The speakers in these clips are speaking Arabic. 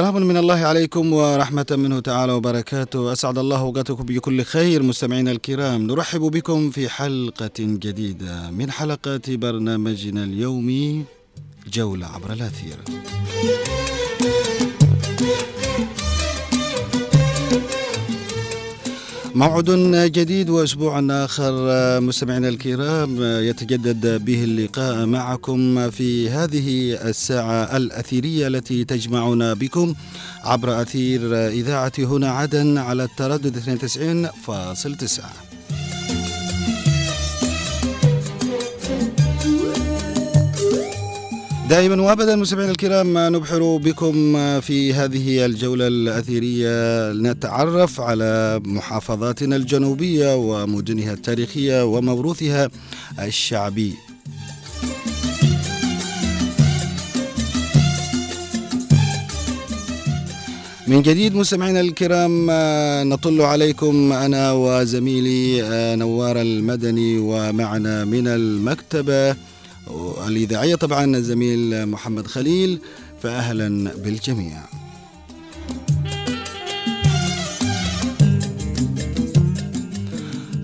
سلام من الله عليكم ورحمة منه تعالى وبركاته. أسعد الله أوقاتكم بكل خير مستمعينا الكرام. نرحب بكم في حلقة جديدة من حلقات برنامجنا اليومي جولة عبر الأثير. موعد جديد وأسبوع آخر مستمعينا الكرام يتجدد به اللقاء معكم في هذه الساعة الأثيرية التي تجمعنا بكم عبر أثير إذاعة هنا عدن على التردد 92.9 دائما وابدا مستمعينا الكرام نبحر بكم في هذه الجولة الأثيرية نتعرف على محافظاتنا الجنوبية ومدنها التاريخية وموروثها الشعبي. من جديد مستمعينا الكرام نطل عليكم أنا وزميلي نوار المدني ومعنا من المكتبة الإذاعية طبعا الزميل محمد خليل فأهلا بالجميع.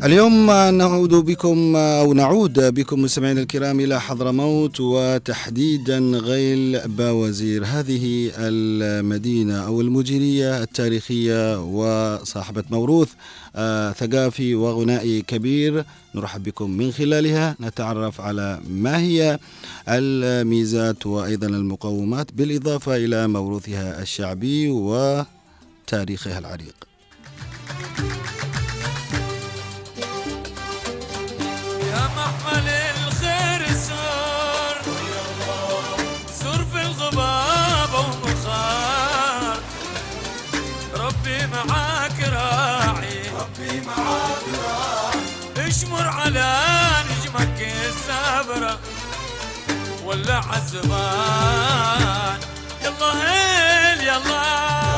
اليوم نعود بكم أو نعود بكم مستمعينا الكرام إلى حضرموت وتحديدا غيل باوزير هذه المدينة أو المديرية التاريخية وصاحبة موروث آه ثقافي وغنائي كبير. نرحب بكم من خلالها. نتعرف على ما هي الميزات وأيضا المقومات بالإضافة إلى موروثها الشعبي وتاريخها العريق. ولا عزمان يلا هيل يلا.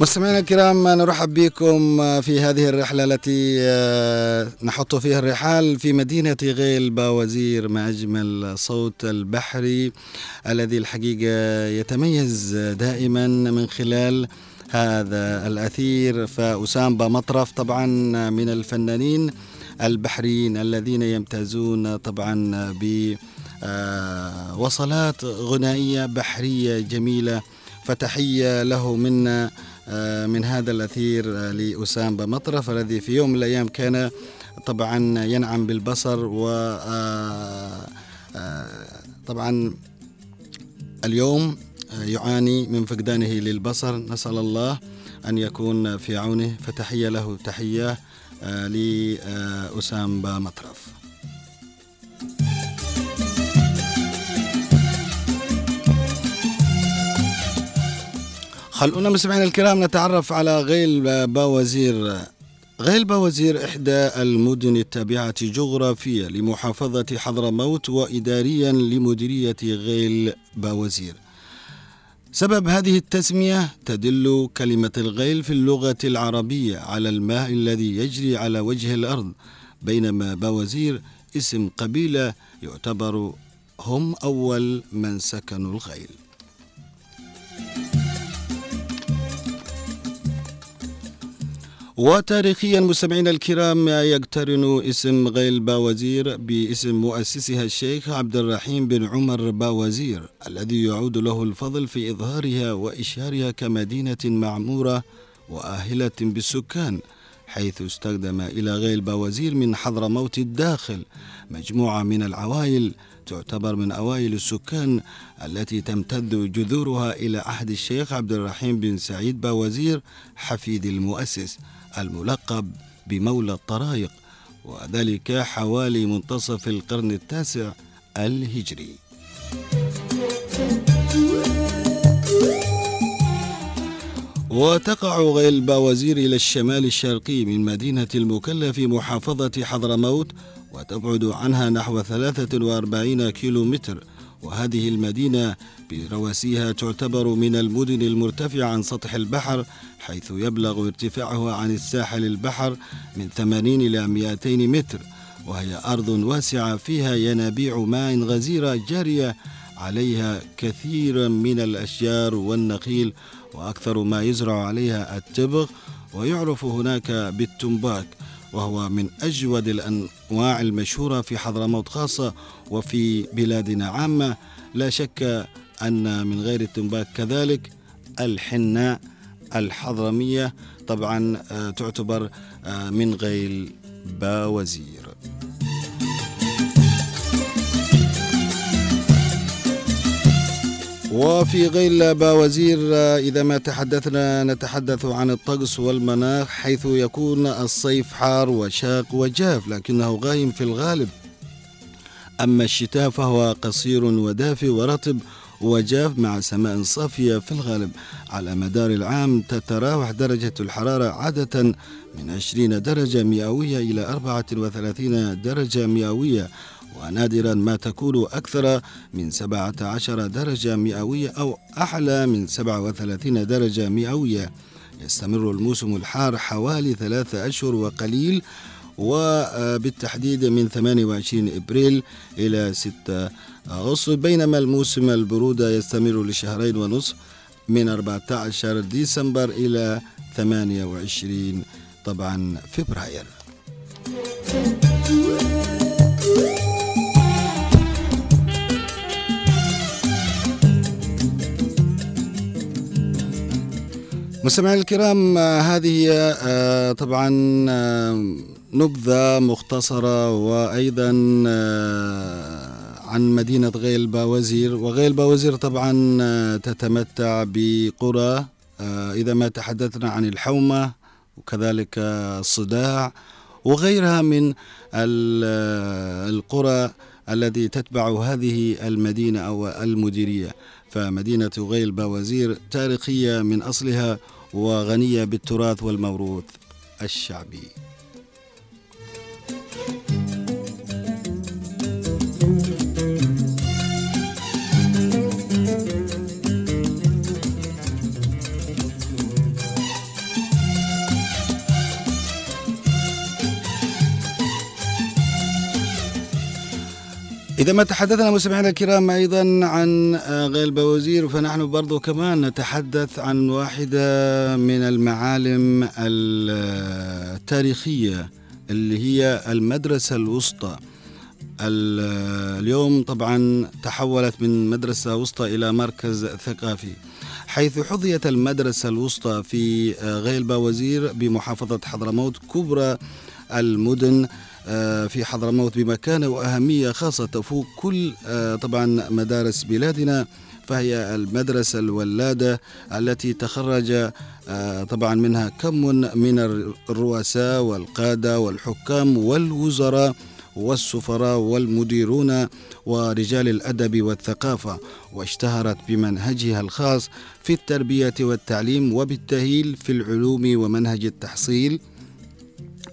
مستمعينا الكرام نرحب بكم في هذه الرحلة التي نحط فيها الرحال في مدينة غيل باوزير مع أجمل صوت البحري الذي الحقيقة يتميز دائما من خلال هذا الأثير فأسامبا مطرف طبعا من الفنانين البحريين الذين يمتازون طبعا بوصلات غنائية بحرية جميلة فتحية له منا من هذا الأثير لأسامة مطرف الذي في يوم من الأيام كان طبعا ينعم بالبصر و طبعا اليوم يعاني من فقدانه للبصر. نسأل الله أن يكون في عونه فتحية له تحية لأسامة مطرف. خلونا مستمعينا الكرام نتعرف على غيل باوزير غيل باوزير إحدى المدن التابعة جغرافيا لمحافظة حضرموت وإداريا لمديرية غيل باوزير سبب هذه التسمية تدل كلمة الغيل في اللغة العربية على الماء الذي يجري على وجه الأرض بينما باوزير اسم قبيلة يعتبر هم أول من سكنوا الغيل. وتاريخيا مستمعينا الكرام يقترن اسم غيل باوزير باسم مؤسسها الشيخ عبد الرحيم بن عمر باوزير الذي يعود له الفضل في إظهارها وإشهارها كمدينة معمورة وآهلة بالسكان حيث استخدم إلى غيل باوزير من حضرموت الداخل مجموعة من العوائل تعتبر من أوائل السكان التي تمتد جذورها إلى عهد الشيخ عبد الرحيم بن سعيد باوزير حفيد المؤسس. الملقب بمولى الطرايق وذلك حوالي منتصف القرن التاسع الهجري. وتقع غيل باوزير إلى الشمال الشرقي من مدينة المكلا في محافظة حضرموت وتبعد عنها نحو 43 كيلو متر وهذه المدينة برواسيها تعتبر من المدن المرتفعة عن سطح البحر حيث يبلغ ارتفاعها عن الساحل البحر من 80 إلى 200 متر وهي أرض واسعة فيها ينابيع ماء غزيرة جارية عليها كثير من الأشجار والنخيل وأكثر ما يزرع عليها التبغ ويعرف هناك بالتنباك. وهو من أجود الأنواع المشهورة في حضرموت خاصة وفي بلادنا عامة. لا شك أن من غير التنباك كذلك الحناء الحضرمية طبعا آه، تعتبر آه، من غيل باوزير وفي غيل باوزير إذا ما تحدثنا نتحدث عن الطقس والمناخ حيث يكون الصيف حار وشاق وجاف لكنه غايم في الغالب. أما الشتاء فهو قصير ودافئ ورطب وجاف مع سماء صافية في الغالب. على مدار العام تتراوح درجة الحرارة عادة من 20 درجة مئوية إلى 34 درجة مئوية. ونادرا ما تكون أكثر من 17 درجة مئوية أو أعلى من 37 درجة مئوية. يستمر الموسم الحار حوالي ثلاثة أشهر وقليل وبالتحديد من 28 إبريل إلى 6 أغسطس. بينما الموسم البرودة يستمر لشهرين ونصف من 14 ديسمبر إلى 28 طبعا فبراير. مستمعينا الكرام هذه آه، طبعا آه، نبذة مختصرة وأيضا آه، عن مدينة غيل باوزير وغيل باوزير طبعا تتمتع بقرى إذا ما تحدثنا عن الحومة وكذلك الصداع وغيرها من القرى التي تتبع هذه المدينة أو المديرية. فمدينة غيل باوزير تاريخية من أصلها وغنية بالتراث والموروث الشعبي. إذا ما تحدثنا مستمعينا الكرام أيضا عن آه، غيل بوزير فنحن برضو كمان نتحدث عن واحدة من المعالم التاريخية اللي هي المدرسة الوسطى. اليوم طبعا تحولت من مدرسة وسطى إلى مركز ثقافي. حيث حظيت المدرسة الوسطى في آه، غيل باوزير بمحافظة حضرموت كبرى المدن. آه، في حضرموت بمكانة وأهمية خاصة تفوق كل آه، طبعا مدارس بلادنا فهي المدرسة الولادة التي تخرج آه، طبعا منها كم من الرؤساء والقادة والحكام والوزراء والسفراء والمديرون ورجال الأدب والثقافة. واشتهرت بمنهجها الخاص في التربية والتعليم وبالتأهيل في العلوم ومنهج التحصيل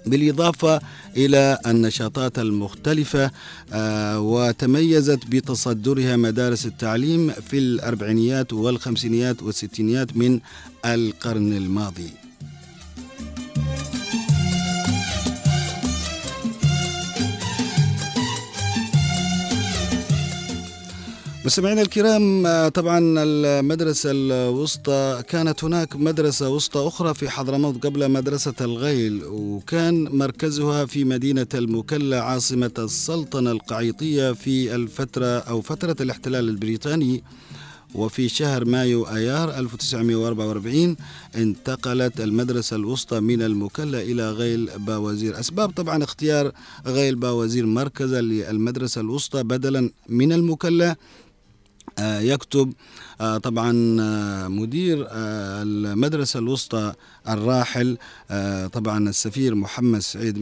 بالإضافة إلى النشاطات المختلفة آه، وتميزت بتصدرها مدارس التعليم في الأربعينيات والخمسينيات والستينيات من القرن الماضي. مستمعينا الكرام طبعا المدرسة الوسطى كانت هناك مدرسة وسطى أخرى في حضرموت قبل مدرسة الغيل وكان مركزها في مدينة المكلا عاصمة السلطنة القعيطية في الفترة أو فترة الاحتلال البريطاني. وفي شهر مايو أيار 1944 انتقلت المدرسة الوسطى من المكلا إلى غيل باوزير. أسباب طبعا اختيار غيل باوزير مركزا للمدرسة الوسطى بدلا من المكلا. آه، يكتب آه، طبعا آه، مدير آه، المدرسة الوسطى الراحل آه، طبعا السفير محمد سعيد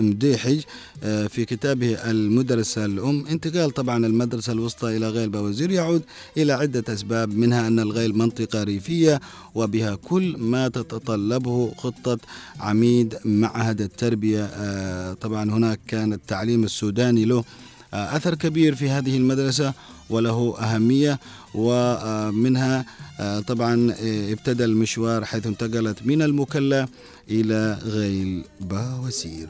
مديحج آه، في كتابه المدرسة الأم. انتقال طبعا المدرسة الوسطى إلى غيل باوزير يعود إلى عدة أسباب منها أن الغيل منطقة ريفية وبها كل ما تتطلبه خطة عميد معهد التربية. آه، طبعا هناك كان التعليم السوداني له آه، أثر كبير في هذه المدرسة. وله أهمية ومنها آه، طبعا آه، ابتدى المشوار حيث انتقلت من المكلا إلى غيل باوسير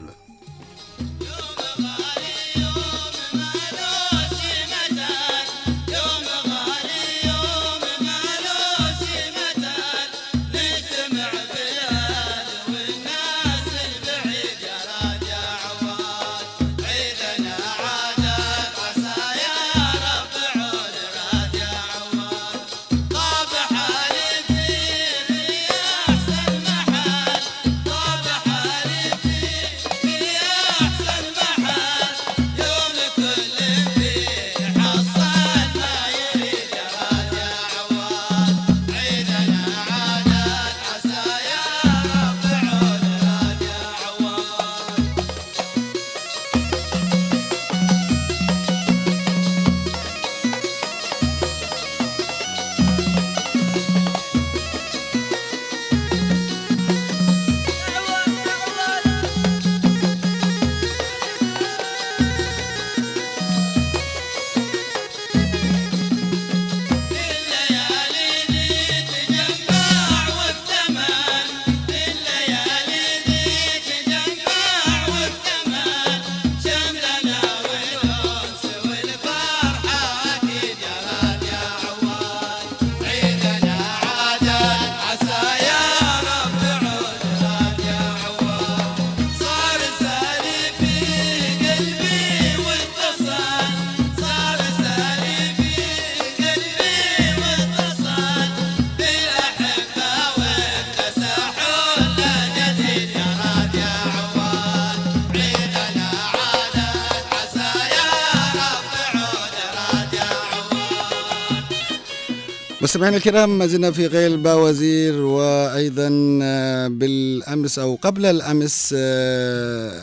مستمعينا الكرام ما زلنا في غيل باوزير وأيضا آه، بالأمس أو قبل الأمس آه،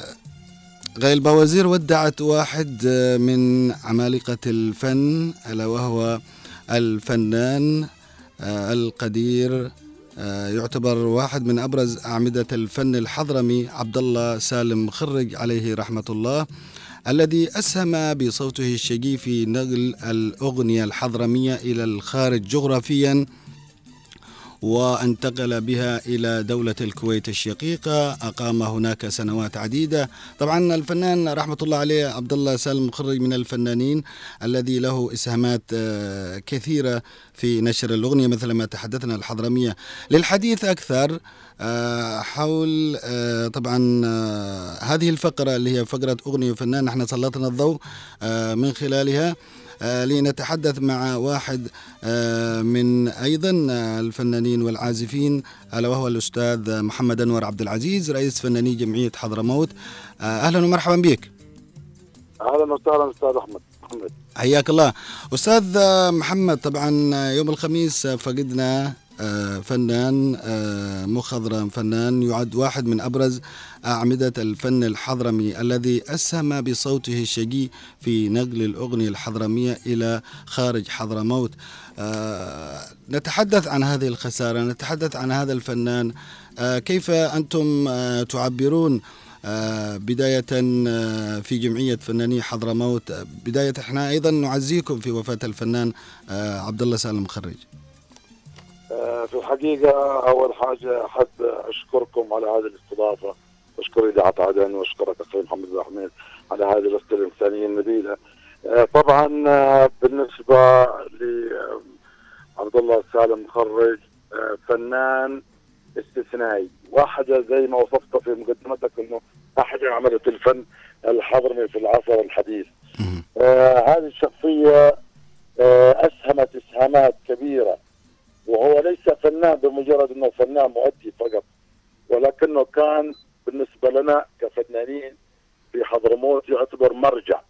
غيل باوزير ودعت واحد آه، من عمالقة الفن ألا وهو الفنان القدير يعتبر واحد من أبرز أعمدة الفن الحضرمي عبد الله سالم خرج عليه رحمة الله. الذي أسهم بصوته الشجي في نقل الأغنية الحضرمية إلى الخارج جغرافيا وانتقل بها إلى دولة الكويت الشقيقة. أقام هناك سنوات عديدة. طبعا الفنان رحمة الله عليه عبد الله سالم مخرج من الفنانين الذي له إسهامات آه، كثيرة في نشر الأغنية مثل ما تحدثنا الحضرمية. للحديث أكثر حول آه، طبعا آه، هذه الفقرة اللي هي فقرة أغنية فنان نحن سلطنا الضوء آه، من خلالها آه، لنتحدث مع واحد آه، من أيضا آه، الفنانين والعازفين ألا وهو الأستاذ محمد أنور عبد العزيز رئيس فناني جمعية حضرموت. آه، أهلا ومرحبا بك. أهلا وسهلا أستاذ أحمد. محمد حياك الله. أستاذ آه، محمد طبعا آه، يوم الخميس آه، فقدنا آه، فنان آه، مخضرم فنان يعد واحد من أبرز أعمدة الفن الحضرمي الذي أسهم بصوته الشجي في نقل الأغنية الحضرمية إلى خارج حضرموت. آه، نتحدث عن هذه الخسارة نتحدث عن هذا الفنان. آه، كيف أنتم آه، تعبرون؟ آه، بداية آه، في جمعية فناني حضرموت. آه، بداية إحنا أيضا نعزيكم في وفاة الفنان آه، عبد الله سالم آه، في الحقيقة أول حاجة أحب أشكركم على هذه الاستضافة. واشكر إذاعة عدن واشكرك أخي محمد بن حميد على هذه الأسئلة الإنسانية النبيلة. آه، طبعا آه، بالنسبة لعبد الله سالم مخرج آه، فنان استثنائي. واحد زي ما وصفت في مقدمتك إنه أحد اعمده الفن الحضرمي في العصر الحديث. آه هذه الشخصية آه أسهمت إسهامات كبيرة وهو ليس فنان بمجرد إنه فنان مؤدي فقط ولكنه كان بالنسبة لنا كفنانين في حضرموت يعتبر مرجع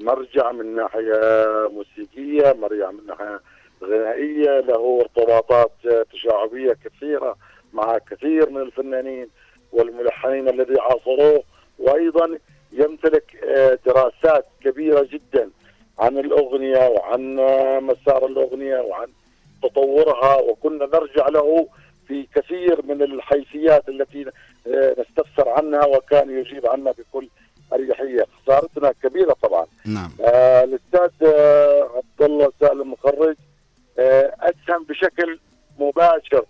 مرجع من ناحية موسيقية مرجع من ناحية غنائية له ارتباطات تشعبيه كثيرة مع كثير من الفنانين والملحنين الذي عاصروه وأيضا يمتلك آه، دراسات كبيرة جدا عن الأغنية وعن مسار الأغنية وعن تطورها وكنا نرجع له في كثير من الحيثيات التي آه، نستفسر عنها وكان يجيب عنها بكل أريحية، خسارتنا كبيرة طبعا. نعم. آه الأستاذ آه عبد الله سالم مخرج آه اسهم بشكل مباشر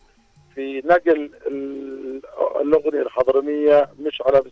في نقل الأغنية الحضرمية مش على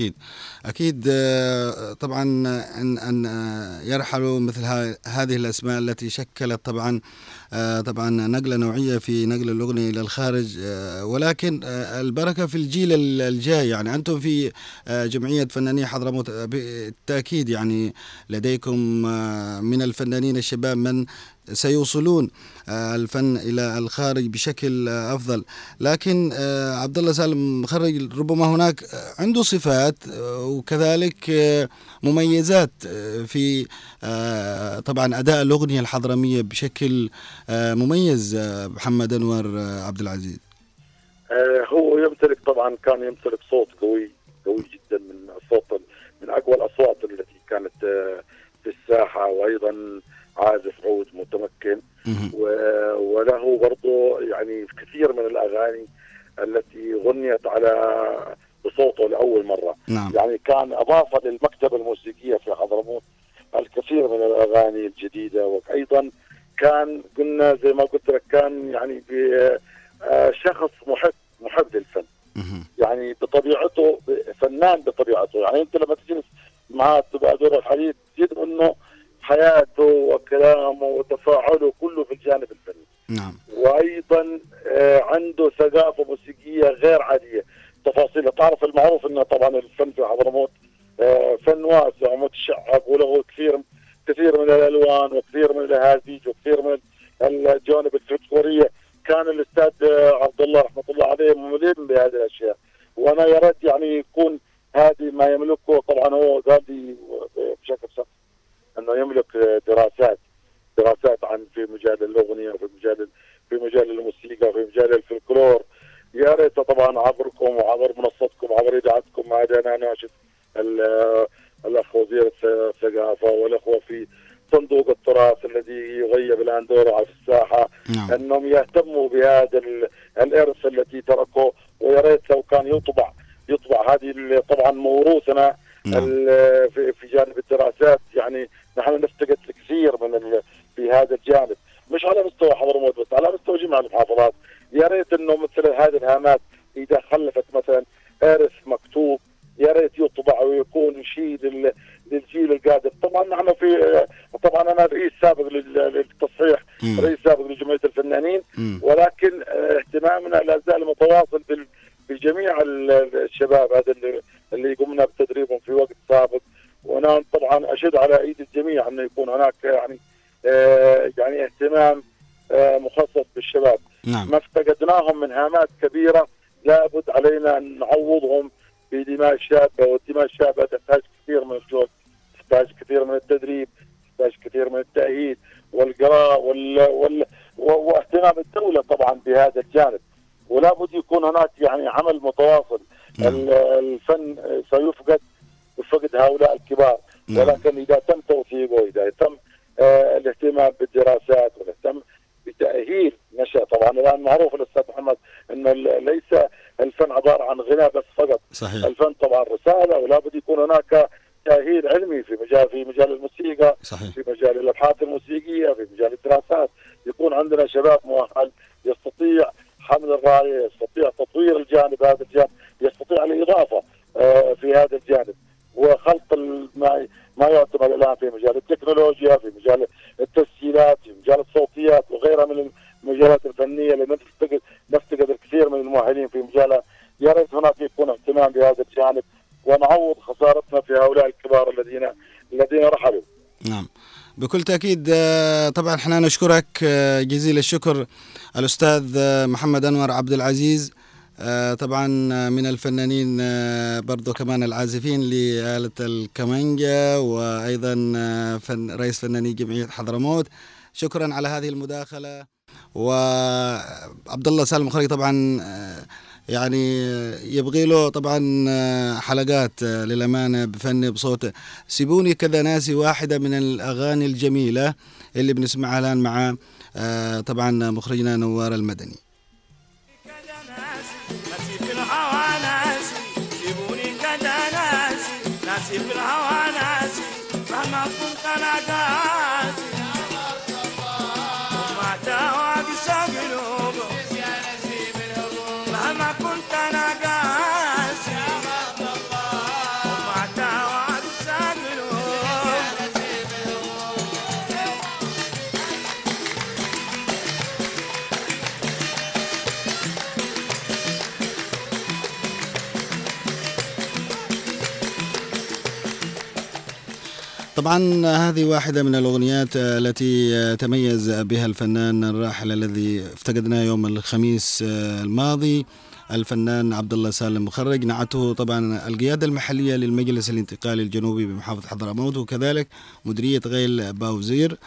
أكيد. أكيد آه، طبعا أن أن آه، يرحلوا مثل هذه الأسماء التي شكلت طبعا آه، طبعا نقلة نوعية في نقل الأغنية إلى الخارج ولكن البركة في الجيل الجاي. يعني أنتم في جمعية فنانين حضرموت بالتأكيد يعني لديكم من الفنانين الشباب من سيوصلون. آه، الفن إلى الخارج بشكل آه، أفضل. لكن آه، عبد الله سالم خرج ربما هناك عنده صفات وكذلك مميزات في طبعا أداء الأغنية الحضرمية بشكل مميز محمد أنور عبد العزيز. هو يمتلك طبعا كان يمتلك صوت قوي قوي جدا من صوت من أقوى الأصوات التي كانت في الساحة وأيضا طبعا شيء للجيل القادم. طبعا نحن في طبعا أنا رئيس سابق للتصحيح رئيس بكل تأكيد آه، طبعا إحنا نشكرك آه، جزيل الشكر الأستاذ آه، محمد أنور عبد العزيز طبعا من الفنانين برضو كمان العازفين لآلة الكمانجا وأيضا فن رئيس فناني جمعية حضرموت. شكرا على هذه المداخلة. وعبد الله سالم مخرج طبعا يعني يبغي له طبعا آه، حلقات آه، للأمانة بفن بصوته سيبوني كذا ناسي واحدة من الأغاني الجميلة اللي بنسمعها الآن مع آه، طبعا مخرجنا نوار المدني. في الهوى ناسي مهما كنت أنا قاسي طبعا هذه واحدة من الأغنيات التي تميز بها الفنان الراحل الذي افتقدناه يوم الخميس الماضي الفنان عبد الله سالم مخرج. نعته طبعا القيادة المحلية للمجلس الانتقالي الجنوبي بمحافظة حضرموت وكذلك مديرية غيل باوزير.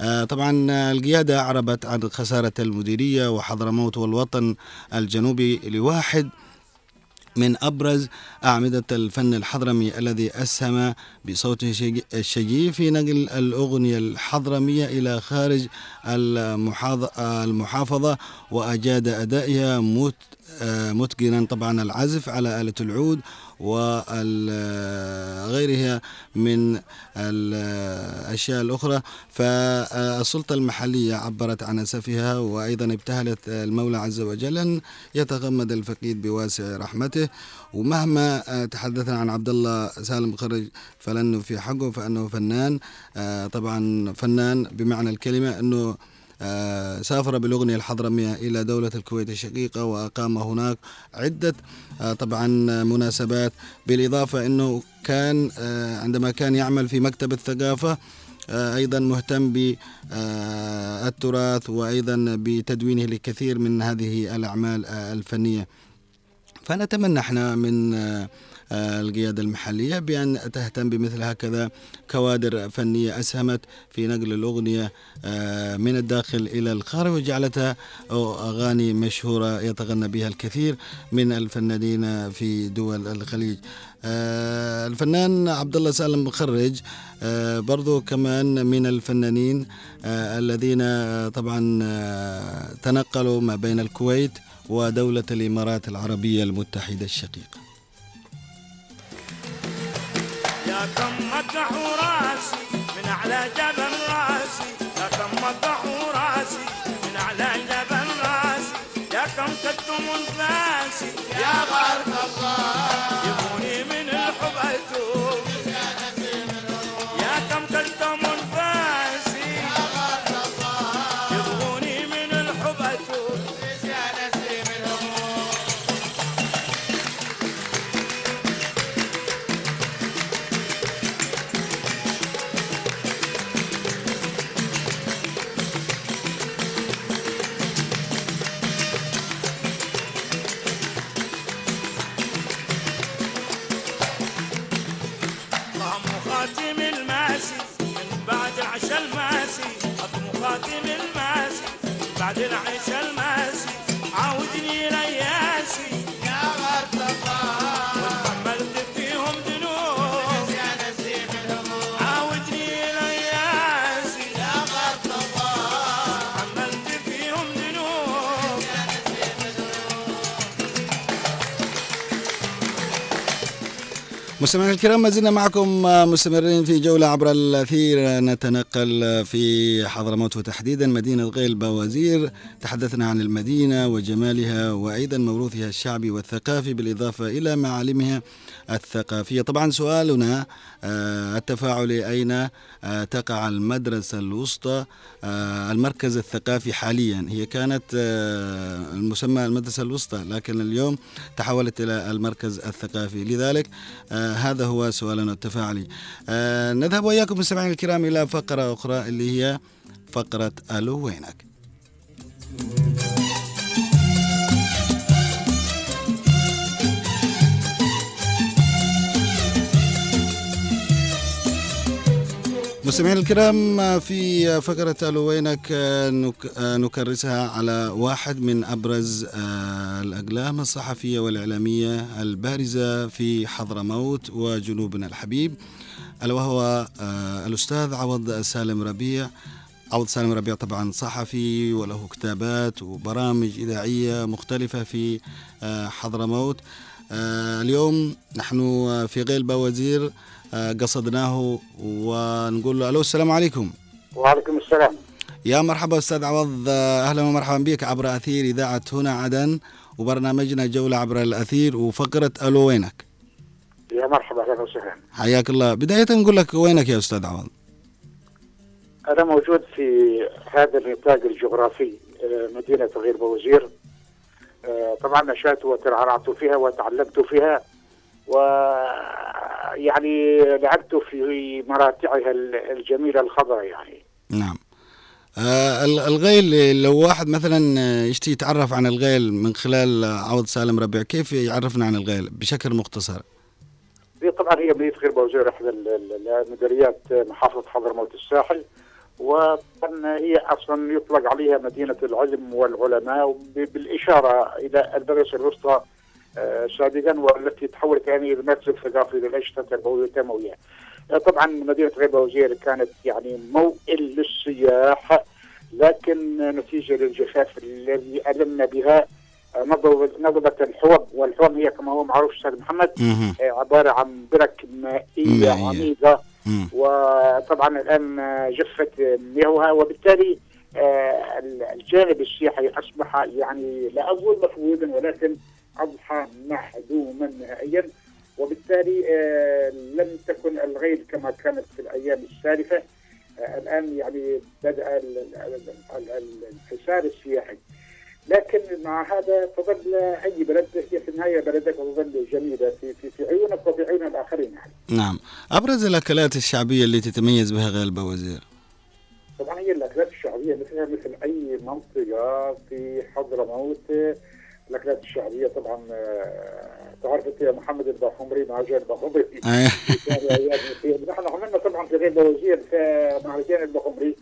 آه، طبعا القيادة أعربت عن خسارة المديرية وحضرموت والوطن الجنوبي لواحد. من أبرز أعمدة الفن الحضرمي الذي أسهم بصوته الشج- الشجي في نقل الأغنية الحضرمية إلى خارج المحافظة وأجاد أدائها متقنا طبعا العزف على آلة العود وغيرها من الأشياء الأخرى. فالسلطة المحلية عبرت عن أسفها وأيضا ابتهلت المولى عز وجل أن يتغمد الفقيد بواسع رحمته. ومهما آه، تحدثنا عن عبد الله سالم مخرج فلنه في حقه فإنه فنان. آه، طبعا فنان بمعنى الكلمة إنه آه، سافر بالأغنية الحضرمية إلى دولة الكويت الشقيقة وأقام هناك عدة آه، طبعا مناسبات بالإضافة أنه كان آه، عندما كان يعمل في مكتب الثقافة آه، أيضا مهتم بالتراث وأيضا بتدوينه لكثير من هذه الأعمال آه، الفنية. فنتمنى إحنا من آه، آه، القيادة المحلية بأن تهتم بمثل هكذا كوادر فنية أسهمت في نقل الأغنية آه، من الداخل إلى الخارج وجعلتها أغاني مشهورة يتغنى بها الكثير من الفنانين في دول الخليج. آه، الفنان عبد الله سالم مخرج آه، برضو كمان من الفنانين الذين طبعا تنقلوا ما بين الكويت ودولة الإمارات العربية المتحدة الشقيقة. كم مدحوا راسي من أعلى جبل. مستمعينا الكرام ما زلنا معكم مستمرين في جولة عبر الأثير. نتنقل في حضرموت وتحديدا مدينة غيل باوزير تحدثنا عن المدينة وجمالها وأيضا موروثها الشعبي والثقافي بالإضافة إلى معالمها الثقافية. طبعا سؤالنا آه، التفاعلي أين آه، تقع المدرسة الوسطى آه، المركز الثقافي حاليا؟ هي كانت المسمى المدرسة الوسطى لكن اليوم تحولت إلى المركز الثقافي. لذلك هذا هو سؤالنا التفاعلي. نذهب وإياكم مستمعينا الكرام إلى فقرة أخرى اللي هي فقرة ألو وينك؟ مستمعينا الكرام في فقرة ألو وينك نكرسها على واحد من أبرز آه، الأقلام الصحفية والإعلامية البارزة في حضرموت وجنوبنا الحبيب ألا وهو آه، الأستاذ عوض سالم ربيع. عوض سالم ربيع طبعا صحفي وله كتابات وبرامج إذاعية مختلفة في آه، حضرموت. اليوم نحن في غيل بوزير آه، قصدناه ونقول له ألو السلام عليكم. وعليكم السلام. يا مرحبا أستاذ عوض آه، أهلا ومرحبا بك عبر أثير إذاعة هنا عدن وبرنامجنا جولة عبر الأثير وفقرة ألو وينك؟ يا مرحبا أهلا وسهلا. حياك الله. بداية نقول لك وينك يا أستاذ عوض؟ أنا موجود في هذا النطاق الجغرافي آه، مدينة غير بوزير. طبعا نشأت وترعرعت فيها وتعلمت فيها. ويعني لعبت في مراتعها الجميلة الخضراء يعني. نعم. آه الغيل لو واحد مثلا يشتي يتعرف عن الغيل من خلال عوض سالم ربيع كيف يعرفنا عن الغيل بشكل مختصر؟ هي طبعا هي مدينة غير بوزير إحدى مديريات محافظة حضرموت الساحل. وطبعا هي أصلا يطلق عليها مدينة العلم والعلماء بالإشارة إلى المدرسة الوسطى آه، سابقا والتي تحولت يعني إلى مركز ثقافي للانشطه التربويه والتنمويه. آه، طبعا مدينة غيبة وزير كانت يعني موئل للسياح لكن نتيجة للجفاف الذي المنا بها آه، نضبت الحوض والحوض هي كما هو معروف أستاذ محمد عبارة عن برك مائية عميقة. وطبعا الآن جفت مياهها وبالتالي الجانب السياحي أصبح يعني لا أقول مفقودا ولكن أضحى محدوما نهائيا وبالتالي آه، لم تكن الغيل كما كانت في الأيام السالفة آه، الآن يعني بدأ الحسار السياحي لكن مع هذا تظل أي بلد هي في النهاية بلدك وتظل جميلة في في في عيونك وفي عيون الآخرين يعني. نعم، أبرز الأكلات الشعبية اللي تتميز بها غالبه وزير. طبعا هي الأكلات الشعبية مثلها مثل أي منطقة في حضرموت الاكلات الشعبيه طبعا آه، تعرف انت يا محمد الباحمري مهرجان الباحمري نحن عملنا طبعا في غير بوزير في مهرجان الباحمري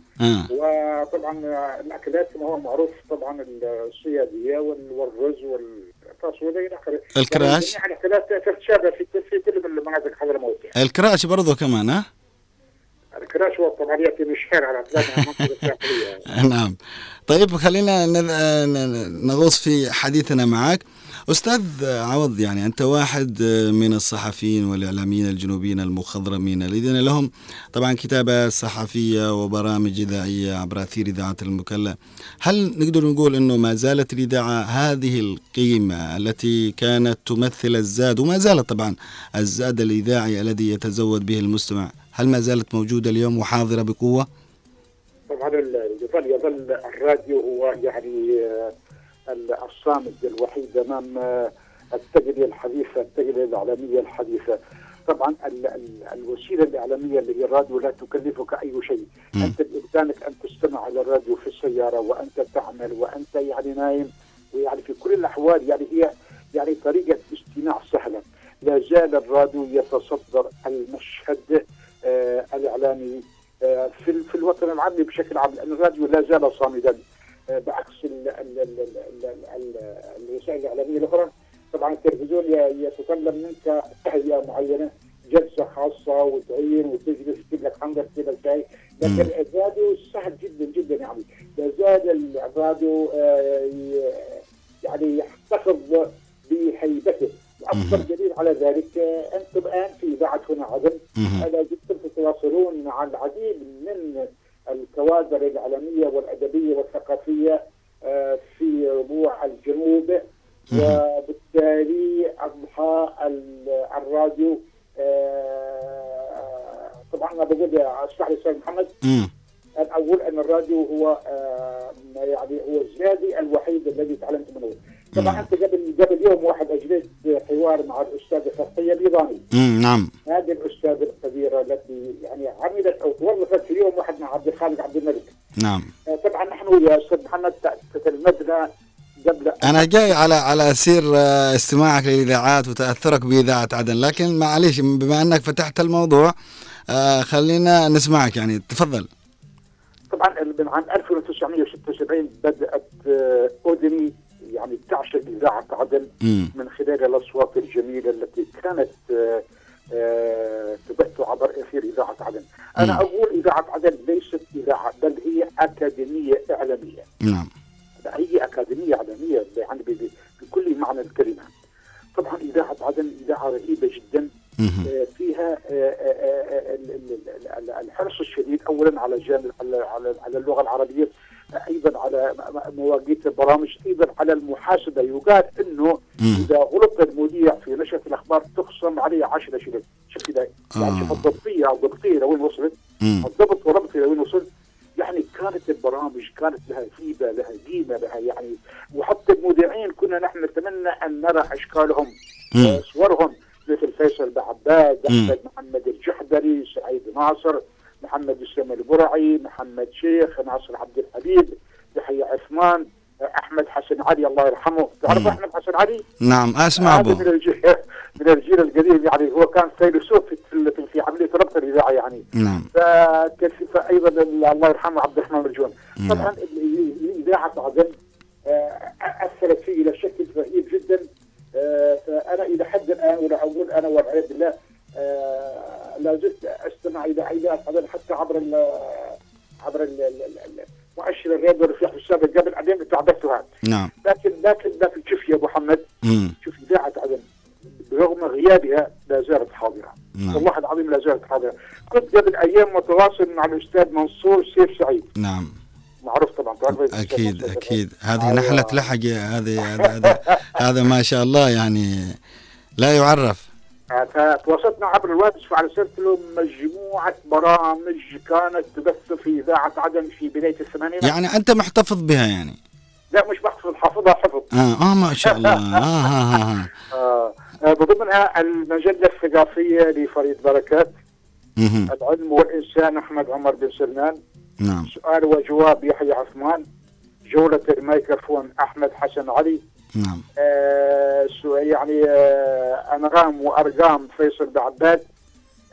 وطبعا الأكلات كما هو معروف طبعا الصيادية والرز والفاصوليا إلى آخره. الكراش؟ يعني الأكلات تتشابه في في كل مناطق حضرموت الكراش برضه كمان ها؟ الكراش طبعا ياتي بشحير على نعم. طيب خلينا نغوص في حديثنا معك. أستاذ عوض يعني أنت واحد من الصحفيين والإعلاميين الجنوبيين المخضرمين الذين لهم طبعا كتابة صحفية وبرامج إذاعية عبر أثير إذاعة المكلا هل نقدر نقول أنه ما زالت الإذاعة هذه القيمة التي كانت تمثل الزاد وما زالت طبعا الزاد الإذاعي الذي يتزود به المستمع هل ما زالت موجودة اليوم وحاضرة بقوة؟ طبعا يظل يظل الراديو هو يعني آه، الصامد الوحيد أمام آه، التقنيه الحديثة، التقنيه الإعلامية الحديثة. طبعا ال ال الوسيلة الإعلامية اللي هي الراديو لا تكلفك أي شيء، م. أنت بإمكانك أن تستمع إلى الراديو في السيارة وأنت تعمل وأنت يعني نايم ويعني في كل الأحوال يعني هي يعني طريقة استماع سهلة. لا زال الراديو يتصدر المشهد الإعلامي آه في في الوطن العربي بشكل عام لأن الراديو لا زال صامدا آه بعكس الوسائل الإعلامية الأخرى. طبعا التلفزيون يتطلب منك تهيئة معينة جلسة خاصة وتعين وتجلس تجيب لك حنجر تجيب لك شاي. لكن الراديو سهل جدا جدا يعني لا زال الراديو آه، يعني يحتفظ بهيبته. واكبر دليل على ذلك أنتم الآن في إذاعة هنا عدن. مهم. أستاذ محمد مم. أن أقول أن الراديو هو آه، يعني هو الزادي الوحيد الذي تعلمت منه طبعا. أنت قبل قبل يوم واحد أجلست حوار مع الأستاذة فتحية البيضاني مم. نعم هذه الأستاذة الكبيرة التي يعني عملت أو توظفت في يوم واحد مع عبد الخالق عبد الملك نعم آه، طبعا نحن يا أستاذ محمد تتلمذنا قبل أنا جاي على على سير آه، استماعك للاذاعات وتأثرك بإذاعة عدن لكن معليش بما أنك فتحت الموضوع آه، خلينا نسمعك يعني تفضل طبعا من عام 1976 بدأت آه، أودني يعني تعشق إذاعة عدن. من خلال الأصوات الجميلة التي كانت آه، آه، تبث عبر إثير إذاعة عدن. أنا. أقول إذاعة عدن ليست إذاعة بل هي أكاديمية إعلامية. نعم هي أكاديمية إعلامية يعني بكل معنى الكلمة. طبعا إذاعة عدن إذاعة رهيبة جدا المحاسبه يقال إنه. إذا غلط المذيع في نشرة الأخبار تخصم عليه 10 شيلين شوف كذا يعني آه. شوف الضبطية أو الضبطيه لوين وصلت. الضبط وربط لوين وصل يعني كانت البرامج كانت لها هيبة لها قيمة لها يعني وحتى المذيعين كنا نحن نتمنى أن نرى أشكالهم صورهم مثل فيصل بعباد. أحمد محمد الجحدري سعيد ناصر محمد اسلام البرعي محمد شيخ ناصر عبد الحبيب يحيى عثمان حسن علي الله يرحمه. تعرف. أحمد حسن علي؟ نعم أسمع أبو. من الجيل من الجيل القديم يعني هو كان فيلسوف في في- في عمليه ربط الإذاعة يعني. نعم. فكان في أيضا الله يرحمه عبد الرحمن مرجون نعم. طبعا اذاعه عدن آه، أثرت فيه إلى شكل رهيب جدا. آه، فأنا إلى حد الآن ولا أقول أنا والعياذ بالله آه، لا زلت أستمع إلى إذاعة عدن حتى عبر ال عبر ال- مؤشر الراديو الرفيع السابق قبل بعدين تعبتها نعم. لكن لكن لكن شوف يا أبو محمد. شوف إذاعة عدن برغم غيابها لا زالت حاضرة. نعم. والله العظيم لا زالت حاضرة. كنت قبل أيام متواصل مع الأستاذ منصور سيف سعيد. نعم. معروف طبعا أكيد أكيد. هذه أيوة. نحلة لحقه هذه هذا ما شاء الله يعني لا يعرف. فتواصلت عبر الواتس فارسلت له مجموعة برامج كانت تبث في إذاعة عدن في بداية الثمانينات. يعني أنت محتفظ بها يعني؟ لا مش بحفظ حافظها حفظ. آه, آه ما شاء الله. آه, آه, آه, آه. آه آه، بضمنها المجلة الثقافية لفريد بركات. العلم والإنسان أحمد عمر بن سلمان. نعم. سؤال وجواب يحيى عثمان. جولة الميكروفون أحمد حسن علي. نعم. آه يعني آه أنغام وأرقام فيصل بعباد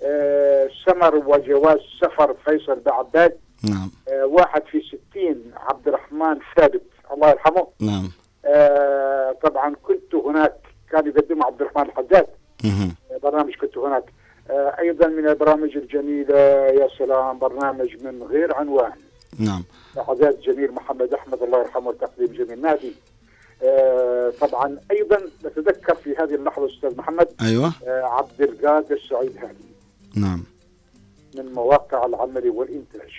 آه سمر وجواز سفر فيصل بعباد نعم. آه واحد في ستين عبد الرحمن ثابت الله يرحمه. نعم. آه طبعا كنت هناك كان يقدمه عبد الرحمن الحداد مهم. برنامج كنت هناك. آه أيضا من البرامج الجميلة يا سلام برنامج من غير عنوان. نعم. اعداد جميل محمد أحمد الله يرحمه تقديم جميل. نادي. آه طبعا أيضا نتذكر في هذه اللحظة أستاذ محمد أيوه. آه عبد القادر السعيد هادي نعم. من مواقع العمل والإنتاج.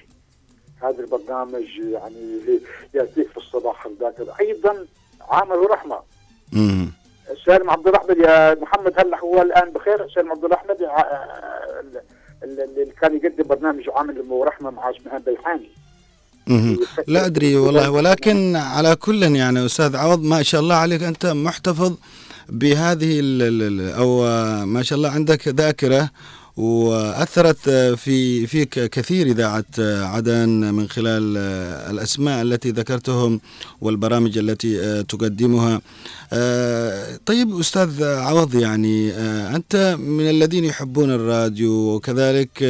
هذا البرنامج يعني يأتيك في الصباح الباكر أيضا عامل ورحمه مهم. سالم عبد الاحمد يا محمد هل هو الآن بخير؟ سالم عبد الاحمد آه، آه، ال- ال- اللي كان يقدم برنامج عامل ورحمه مع اسمهان بيحاني. لا أدري والله ولكن على كل يعني أستاذ عوض ما شاء الله عليك أنت محتفظ بهذه آه، ما شاء الله عندك ذاكرة وأثرت في فيك كثير إذاعة عدن من خلال الأسماء التي ذكرتهم والبرامج التي تقدمها. طيب أستاذ عوض يعني أنت من الذين يحبون الراديو وكذلك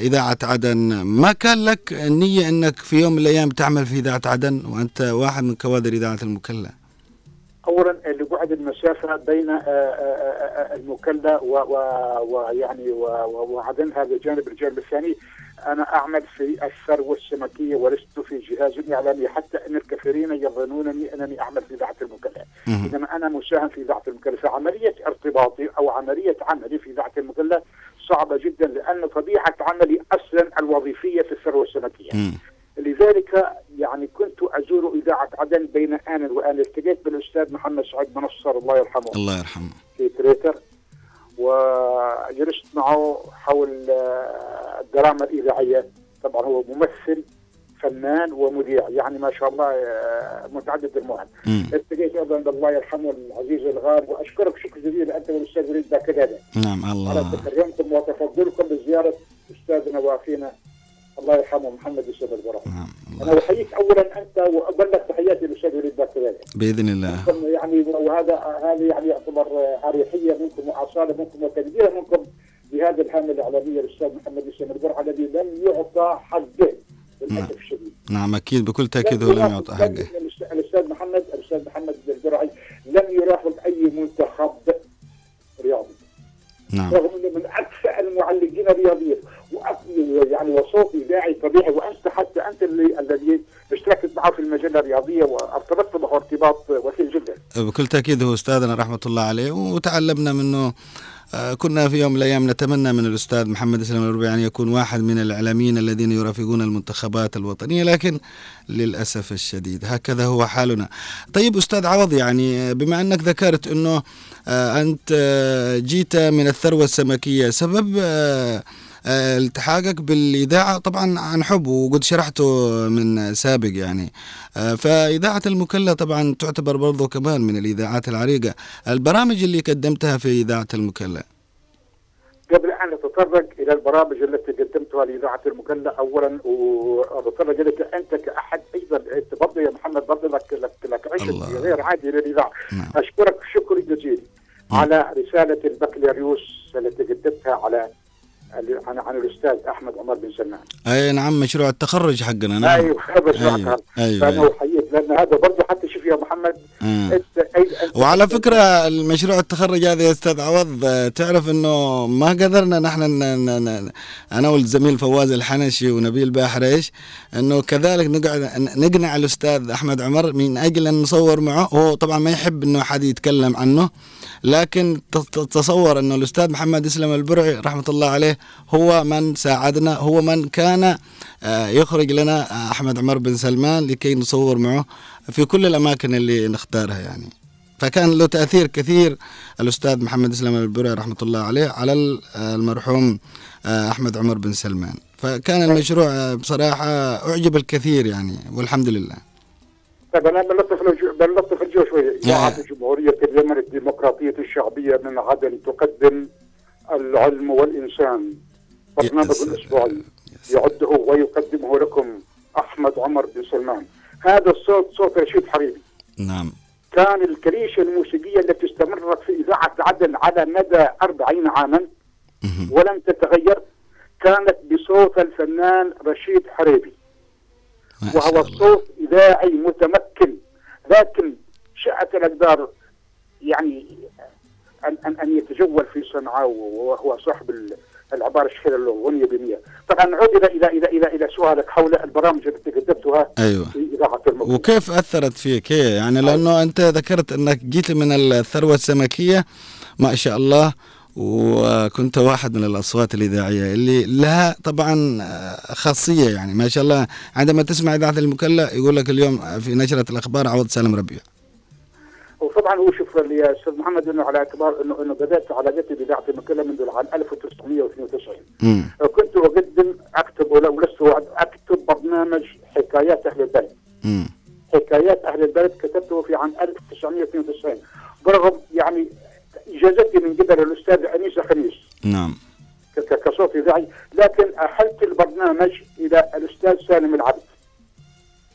إذاعة عدن. ما كان لك النية أنك في يوم من الأيام تعمل في إذاعة عدن؟ وأنت واحد من كوادر إذاعة المكلا. اولا لبعد المسافة بين آه، آه، آه، المكلا و- ويعني وعدن هذا جانب الجانب الثاني. أنا أعمل في الثروة السمكية ولست في جهاز إعلامي حتى أن الكثيرين يظنونني أنني أعمل في إذاعة المكلا. مهم. إنما أنا مساهم في إذاعة المكلا. فعملية ارتباطي أو عملية عملي في إذاعة المكلا صعبة جدا لأن طبيعة عملي أصلا الوظيفية في الثروة السمكية. لذلك يعني كنت أزور إذاعة عدن بين آن وآن. التقيت بالأستاذ محمد سعيد منصر الله يرحمه الله يرحمه. في تويتر وجلست معه حول آه، الدراما الإذاعية. طبعا هو ممثل فنان ومذيع يعني ما شاء الله آه، متعدد مم. التقيت أيضا بالله يرحمه العزيز الغالي وأشكرك شكر جزيل أنت والأستاذ وليد باكدادة نعم على الله تكرمكم وتفضلكم بزيارة أستاذنا وأخينا. الله يرحمه محمد يوسف البراء نعم أنا. أحييك اولا أنت وابلغ تحياتي للأستاذ وليد باكدادة بإذن الله. يعني وهذا هذا يعني يعتبر أريحية منكم وأصالة منكم وتقدير منكم بهذا الحامل الاعلاميه الاستاذ محمد حسين البرع الذي لم يعطى حقه. للأسف الشديد. نعم أكيد بكل تأكيد هو لم يعطى حقه الأستاذ محمد الأستاذ محمد البرعي لم يرافق أي منتخب رياضي نعم رغم إنه من اكفأ المعلقين الرياضيين وأك- يعني وصوت إذاعي طبيعي وأنت حتى أنت اللي الذي اشتركت معه في المجلة الرياضية وأرتبطت معه ارتباط وثيق جدا. بكل تأكيد هو أستاذنا رحمة الله عليه وتعلمنا منه كنا في يوم من الأيام نتمنى من الأستاذ محمد إسلام الربيعي أن يكون واحد من الإعلاميين الذين يرافقون المنتخبات الوطنية لكن للأسف الشديد هكذا هو حالنا. طيب أستاذ عوض يعني بما أنك ذكرت أنه آه، أنت آه، جيت من الثروة السمكية سبب آه، آه، التحاقك بالإذاعة. طبعا عن حب وقد شرحته من سابق يعني. آه، فإذاعة المكلا طبعا تعتبر برضو كمان من الإذاعات العريقة. البرامج اللي قدمتها في إذاعة المكلا؟ قبل أن نتطرق إلى البرامج التي قدمتها لإذاعة المكلا اولا وأتطرق إليك أنت كأحد أيضا. أنت برضه يا محمد برضه لك لك لك عشق. غير عادي للإذاعة. نعم. أشكرك شكر جزيل على رسالة البكالوريوس التي قدمتها على عن, عن الأستاذ أحمد عمر بن سلمان أي نعم مشروع التخرج حقنا نعم أيوه بس أيوة، أيوه. أيوة، فانا أيوة. احييك لأن هذا برضه حتى شوف يا محمد آه. انت وعلى فكرة المشروع التخرج هذا يا أستاذ عوض تعرف أنه ما قدرنا نحن أنا والزميل فواز الحنشي ونبيل باحريش أنه كذلك نقعد نقنع الأستاذ أحمد عمر من أجل أن نصور معه هو طبعا ما يحب أنه حد يتكلم عنه لكن ت- ت- تصور أنه الأستاذ محمد إسلام البرعي رحمة الله عليه هو من ساعدنا هو من كان آه، يخرج لنا آه، أحمد عمر بن سلمان لكي نصور معه في كل الأماكن اللي نختارها يعني. فكان له تأثير كثير الأستاذ محمد إسلام البرعي رحمة الله عليه على ال- المرحوم آه، أحمد عمر بن سلمان. فكان المشروع آه، بصراحة أعجب الكثير يعني والحمد لله. طيب أنا بلطف الجو- بلطف الجو شوي. اذاعه جمهورية اليمن الديمقراطية الشعبية من عدن تقدم العلم والإنسان. برنامج. اسبوعي يعده ويقدمه لكم أحمد عمر بن سلمان. هذا الصوت صوت رشيد حبيبي. نعم. كان الكريشه الموسيقية التي استمرت في إذاعة عدن على مدى 40 عاما. ولم تتغير. كانت بصوت الفنان رشيد حريبي وهو صوت إذاعي متمكن لكن شاءت الأقدار يعني أن أن أن يتجول في صنعاء وهو صاحب ال- العبارة الشهيرة الأغنية بمية. طبعا نعود إلى إلى إلى إلى إلى سؤالك حول البرامج التي قدمتها أيوة. في إذاعة المغرب وكيف أثرت فيك؟ هي يعني لأنه أنت ذكرت أنك جيت من الثروة السمكية ما شاء الله. وكنت واحد من الأصوات الإذاعية اللي لها طبعا آه، خاصية يعني. ما شاء الله عندما تسمع إذاعة المكلا يقول لك اليوم في نشرة الأخبار عوض سالم ربيع. وطبعا هو شوف يا أستاذ محمد إنه على اعتبار إنه إنه بدأت علاقتي باذاعه المكلا منذ العام 1992 مم. كنت أقدم أكتب ولو لست أكتب برنامج حكايات أهل البلد. مم. حكايات أهل البلد كتبته في عام 1992 برغم يعني إجازتي من قبل الأستاذ انيس خميس نعم. كصوت اذاعي لكن أحلت البرنامج إلى الأستاذ سالم العبد.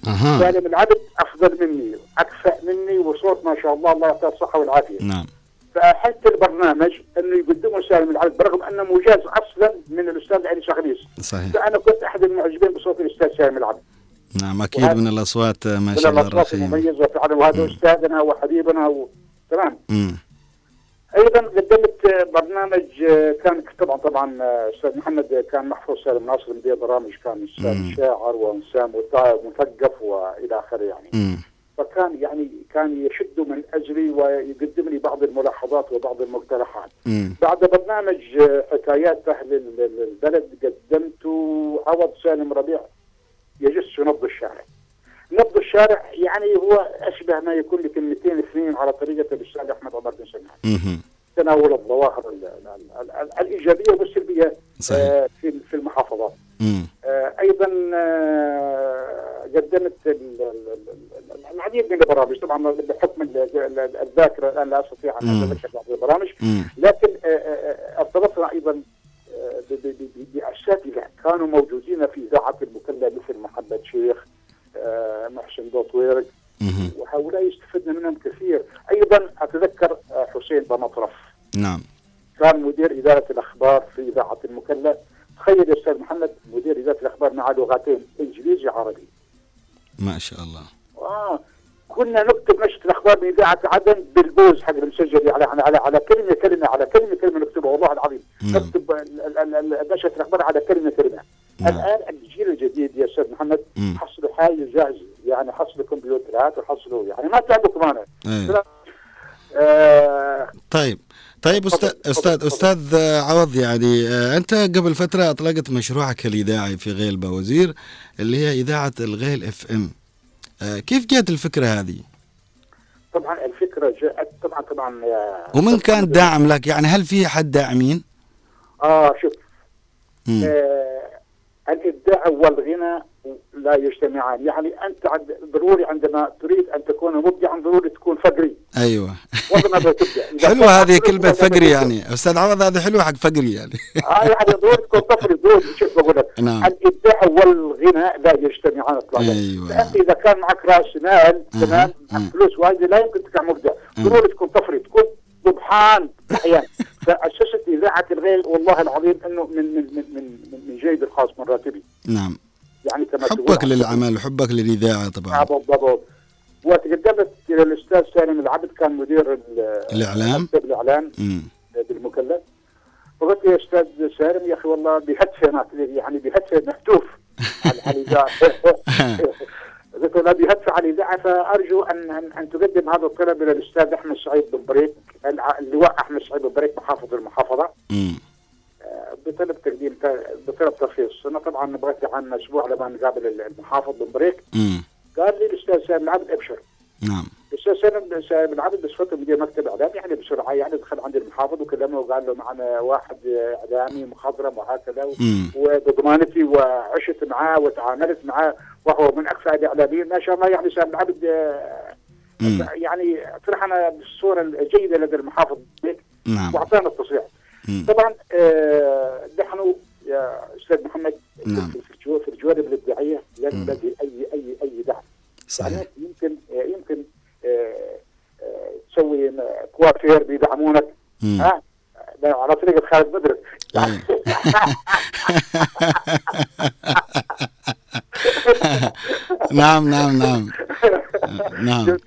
أها. سالم العبد أفضل مني اكفأ مني وصوت ما شاء الله الله يعطيه الصحة والعافية. نعم. فأحلت البرنامج إنه يقدمه سالم العبد برغم أنه مجاز أصلا من الأستاذ انيس خميس صحيح. فأنا كنت أحد المعجبين بصوت الأستاذ سالم العبد. نعم وهذا- من الأصوات آه، ما من شاء الله الأصوات الرخيمة المميزة فعلا وهذا أستاذنا وحبيبنا و... تمام. أيضا قدمت برنامج آه، كان طبعا طبعا آه، أستاذ محمد كان محفوظ سالم ناصر مدير برامج كان. أستاذ شاعر وإنسان مثقف وإلى آخره يعني مم. فكان يعني كان يشد من أجلي ويقدم لي بعض الملاحظات وبعض المقترحات مم. بعد برنامج آه، حكايات أهل ال- ال- البلد قدمت عوض سالم ربيع يجس نبض الشارع نبض الشارع يعني هو أشبه ما يكون لكلمتين اثنين على طريقة الأستاذ أحمد عمر بن سلمان. تناول الظواهر ال- ال- ال- ال- الإيجابية والسلبيه. آه، في في المحافظات. آه، أيضا آه، قدمت ال- ال- ال- العديد من البرامج طبعا بحكم ال- ال- الذاكرة الآن لا أستطيع أن. أتذكر بعض البرامج. لكن آه، آه، أرتبطنا أيضا آه، ب- ب- باساتذه كانوا موجودين في إذاعة المكلا مثل محمد شيخ محسن دوطويرق مم. وهؤلاء استفدنا منهم كثير. أيضا أتذكر آه، حسين بمطرف. نعم. كان مدير إدارة الأخبار في إذاعة المكلا تخيل يا أستاذ محمد مدير إدارة الأخبار مع لغتين إنجليزي عربي ما شاء الله. آه كنا نكتب نشرة الأخبار من إذاعة عدن بالبوز حق المسجل على على على, على كلمه كلمه على كلمه كلمة نكتبها والله العظيم. نعم. نكتب نشرة الأخبار على كلمه كلمة. نعم. الآن الجيل الجديد يا أستاذ محمد مم. حصلوا حاجة جاهزه يعني حصلوا كمبيوترات وحصلوا يعني ما تعبوا كمان أيوة. آه طيب طيب أستاذ أستاذ. أستاذ عوض يعني آه، أنت قبل فترة أطلقت مشروعك الإذاعي في غيل بوزير اللي هي إذاعة الغيل إف إم كيف جات الفكرة هذه؟ طبعا الفكرة جاءت طبعا طبعا ومن كان داعم لك يعني هل في حد داعمين؟ آه شوف. آه الابداع والغنى لا يجتمعان يعني أنت عند ضروري عندما تريد أن تكون مبدعا ضروري تكون فقري أيوه حلوة هذه فقري كلمة فقري. يعني أستاذ عوض هذه حلوة حق فقري يعني آه يعني ضروري تكون طفل ضروري شوف بقول لك نعم. الابداع والغنى لا يجتمعان اطلاقا أيوة. فانت إذا كان معك رأس مال. تمام. معك فلوس وايد لا يمكن تكون مبدع. ضروري تكون طفري تكون ضبحان أحيانا فاسست إذاعة الغيل والله العظيم إنه من من من من, من, جيد الخاص من راتبي. نعم. يعني كما حبك للعمل حبك للإذاعة طبعا. آه، بالضبط. وتقدمت إلى الأستاذ سالم العبد كان مدير الإعلام. مم. بالمكلف. فقلت يا أستاذ سالم يا أخي والله بهتفه ما- يعني بهتفه محتوف على على الإذاعة فأرجو ان ان, أن تقدم هذا الطلب إلى الأستاذ أحمد سعيد بن بريك الع- اللواء أحمد سعيد بن بريك محافظ المحافظة مم. آه، بطلب تقديم بطلب ترخيص أنا طبعا بغيت عن أسبوع لما نقابل المحافظ بن بريك مم. قال لي الأستاذ سالم العبد أبشر نعم الأستاذ سالم سالم العبد بصفته مدير مكتب اعلام يعني بسرعة يعني دخل عند المحافظ وكلمه وقال له معنا واحد إعلامي مخضرم وهكذا. وبضمانتي وعشت معاه وتعاملت معاه وهو من اكفأ الاعلاميين ما شاء الله يعني سالم العبد آه،. يعني طرحنا بالصورة الجيدة لدى المحافظ نعم وأعطانا التصريح. طبعا آه، نحن يا أستاذ محمد نعم. في الجو- في الجوانب الإبداعية. لن نلقي أي أي أي دعم صحيح يعني يمكن آه، يمكن تسوي كوافير بيدعمونك. ها على طريقة خالد بدر أي. نعم نعم نعم نعم.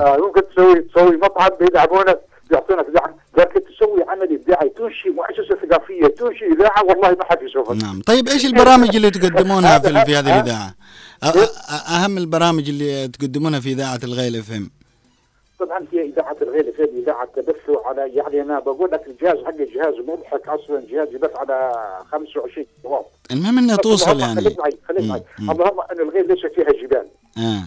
آه، ممكن تسوي تسوي مطعم بيدعمونك بيعطونك دعم لكن تسوي عمل إبداعي تنشئ مؤسسه ثقافية تنشئ إذاعة والله ما حد يشوفها نعم طيب إيش البرامج اللي تقدمونها في في هذه؟ الإذاعة؟ أهم البرامج اللي تقدمونها في إذاعة الغيل اف ام طبعا هي إذاعة الغيل في إذاعة تبث على يعني أنا بقول لك الجهاز حق الجهاز مضحك أصلا جهاز يبث على 25 واط المهم انها توصل يعني خليك معي خليك معي. اللهم إن الغيل ليس فيها جبال آه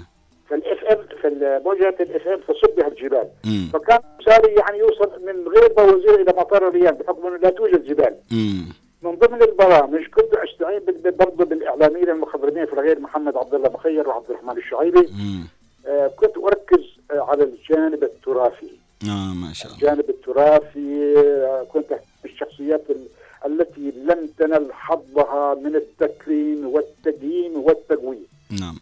فال FM في موجات ال FM تصب بها الجبال مم. فكان ساري يعني يوصل من غيل بوزير إلى مطار الريان بحكم إنه لا توجد جبال مم. من ضمن البرامج كنت أستعين برضه بالإعلاميين المخضرمين في الغيل محمد عبد الله مخير وعبد الرحمن الشعيبي مم. آه كنت أركز آه على الجانب التراثي. آه ما شاء الله. الجانب التراثي آه، كنت الشخصيات ال- التي لم تنل حظها من التكريم والتدين والتقويم. نعم.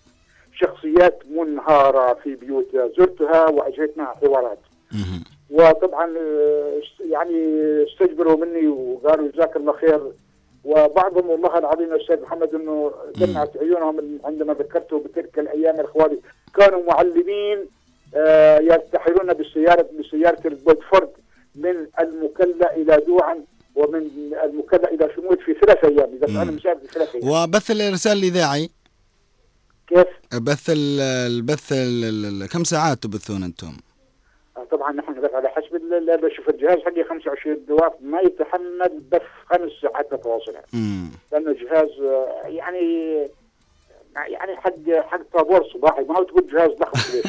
شخصيات منهارة في بيوتها زرتها وأجريت معها حوارات. وطبعا آه، يعني استجبروا مني وقالوا جزاك الله خير وبعضهم والله العظيم يا أستاذ محمد إنه دمعت عيونهم عندما ذكرته بتلك الأيام الاخواني كانوا معلمين آه، يرتحلون بسياره بسيارة البودفورد من المكلا إلى دوعا ومن المكلا إلى شمود في ثلاث أيام إذا. أنا مسافر في ثلاث أيام وبث الإرسال الإذاعي كيف؟ بث ال- البث ال- ال- كم ساعات تبثون أنتم؟ آه، طبعا بس على حسب ال- بشوف الجهاز حقي 25 دواف ما يتحمل بث خمس ساعات متواصله لأنه جهاز آه، يعني يعني حق حق طابور صباحي ما هو تقول جهاز ضخم كبير.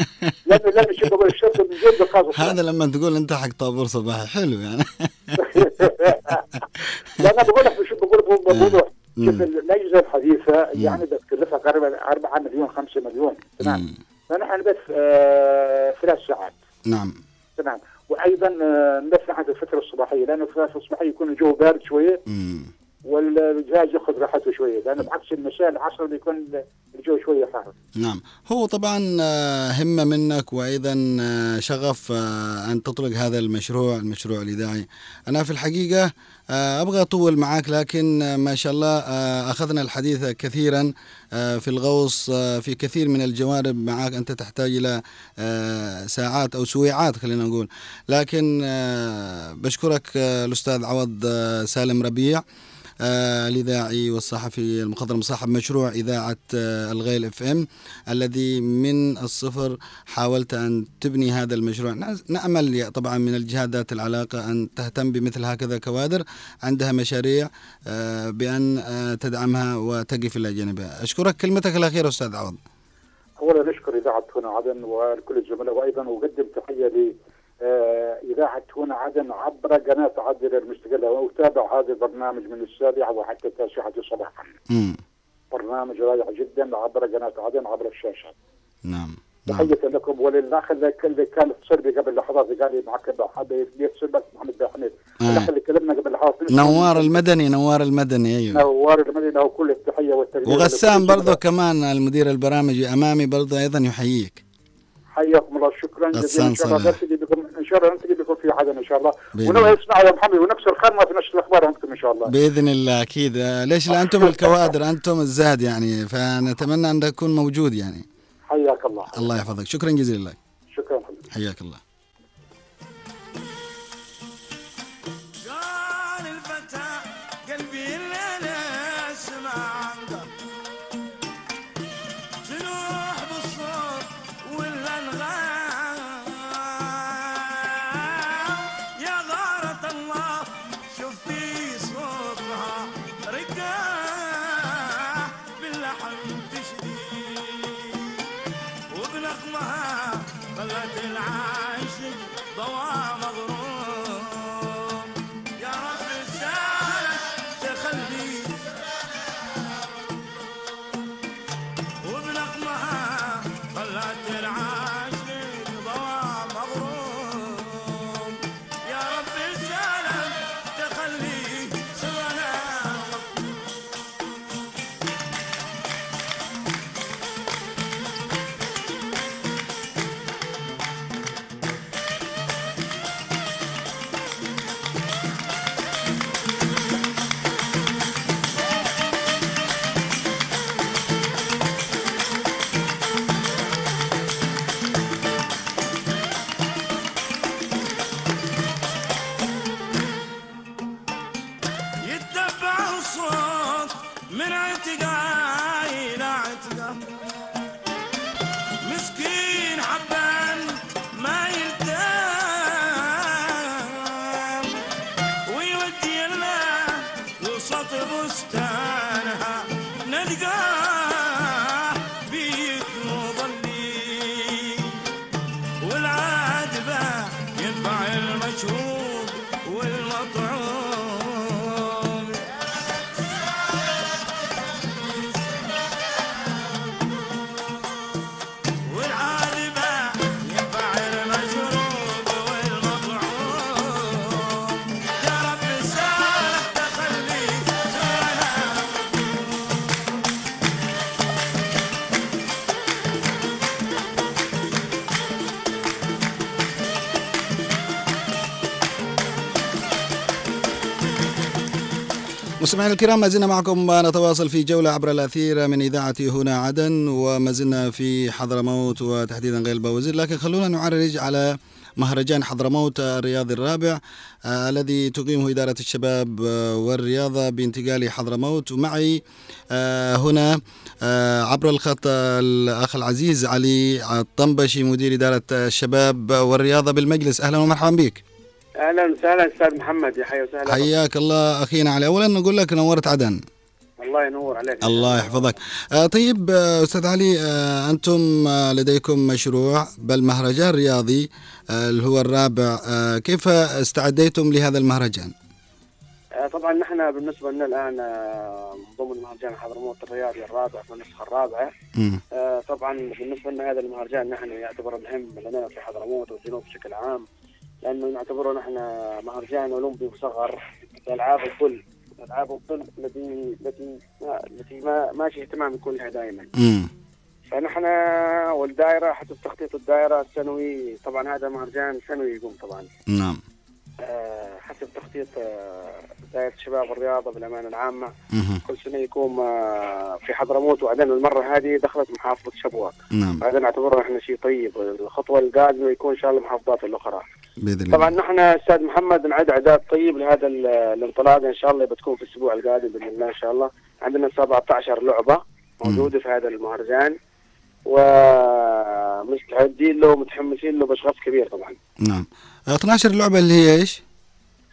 لأنه لأنه شوف بقول الشرطة من جد هذا لما تقول أنت حق طابور صباحي حلو يعني. لا أنا بقول لك شوف بقول لك بوضوح. شوف الأجهزة الحديثة يعني بتكلفها تقريبا 4 مليون 5 مليون. تمام. فنحن بس آه ثلاث ساعات. نعم. تمام وأيضا آه، نبث عند الفترة الصباحية لأنه الفترة الصباحية يكون الجو بارد شوية. والجهاز ياخذ راحته شوية لأنه بعكس المساء العصر بيكون الجو شوية حار. نعم. هو طبعا آه، همة منك وأيضا آه، شغف أن تطلق هذا المشروع المشروع الإذاعي. أنا في الحقيقة آه، أبغى أطول معك لكن ما شاء الله آه، أخذنا الحديث كثيرا آه، في الغوص في كثير من الجوانب معك أنت تحتاج آه، ساعات أو سويعات خلينا نقول. لكن بشكرك الأستاذ عوض سالم ربيع. آه، الإذاعي والصحفي المخضرم صاحب مشروع إذاعة آه، الغيل إف إم الذي من الصفر حاولت أن تبني هذا المشروع. يا- طبعا من الجهات ذات العلاقة أن تهتم بمثل هكذا كوادر. عندها مشاريع آه، آه، تدعمها وتقف إلى جانبها. أشكرك كلمتك الأخيرة أستاذ عوض. اولا نشكر إذاعة هنا عدن وكل الزملاء وأيضا أقدم تحية آه، اذاعه هنا عدن عبر قناة عدن المستقله واتابع هذا البرنامج من السابعة وحتى التاسعة صباحا. برنامج رائع جدا عبر قناة عدن عبر الشاشه نعم نعم. تحية لكم وللاخ اللي كان اتصل بي قبل لحظات قال لي معك يتصل بس محمد بن حميد. آه. الاخ اللي كلمنا قبل لحظات. نوار المدني نوار المدني أيوه. نوار المدينة له كل التحية والتقدير وغسان الزملاء. كمان المدير البرامجي أمامي برضو أيضا يحييك. حياكم الله شكرا جزيلا. إن شاء الله. نلتقي بكم في عدن إن شاء الله. بإذن ونوع الله. يسمع يا محمد ونفس الخدمه في نشر الأخبار عندكم إن شاء الله. بإذن الله أكيد. ليش لا أنتم الكوادر أنتم الزاد يعني فنتمنى أن تكون موجود يعني. حياك الله. الله يحفظك. شكرا جزيلا لك. شكرا حبيبي. حياك الله. مستمعينا الكرام ما زلنا معكم نتواصل في جولة عبر الأثير من إذاعة هنا عدن وما زلنا في حضرموت وتحديدا غير البوزير. لكن خلونا نعرج على مهرجان حضرموت الرياضي الرابع آه الذي تقيمه إدارة الشباب آه والرياضة بانتقال حضرموت. ومعي آه هنا عبر الخط الأخ العزيز علي الطنبشي مدير إدارة الشباب والرياضة بالمجلس. أهلا ومرحبا بك. أهلا وسهلا أستاذ محمد. يا حي وسهلا. حياك الله أخينا علي. أولا نقول لك نورت عدن. الله ينور عليك. الله يحفظك. آه طيب آه أستاذ علي آه أنتم آه لديكم مشروع بل مهرجان رياضي آه اللي هو الرابع. آه كيف استعديتم لهذا المهرجان؟ آه طبعا نحن بالنسبة لنا الآن آه ضمن مهرجان حضرموت الرياضي الرابع في النسخة الرابعة. آه طبعا بالنسبة لنا هذا المهرجان نحن يعتبر مهم لنا في حضرموت والجنوب بشكل عام. لأنه نعتبره نحن مهرجان أولمبي مصغر لالعاب الظل العاب الظل التي التي التي ما ماشي اهتمام يكون لها دائما. فنحن والدائرة حسب تخطيط الدائرة السنوي طبعا هذا مهرجان سنوي يقوم طبعا. نعم. حسب تخطيط آه، دائرة الشباب والرياضة بالأمانة العامة. كل سنة يكون آه، في حضرموت وبعدين المرة هذه دخلت محافظة شبوة نعم. هذا نعتبره إحنا شيء طيب. الخطوة القادمة يكون إن شاء الله المحافظات الأخرى. بإذن الله. طبعا نحن أستاذ محمد نعد إعداد طيب لهذا ال- الانطلاق. إن شاء الله بتكون في الأسبوع القادم بإذن الله إن شاء الله. عندنا 17 لعبة موجودة في هذا المهرجان. ومستعدين له ومتحمسين له بشغف كبير طبعا. نعم. 12 لعبة اللي هي إيش؟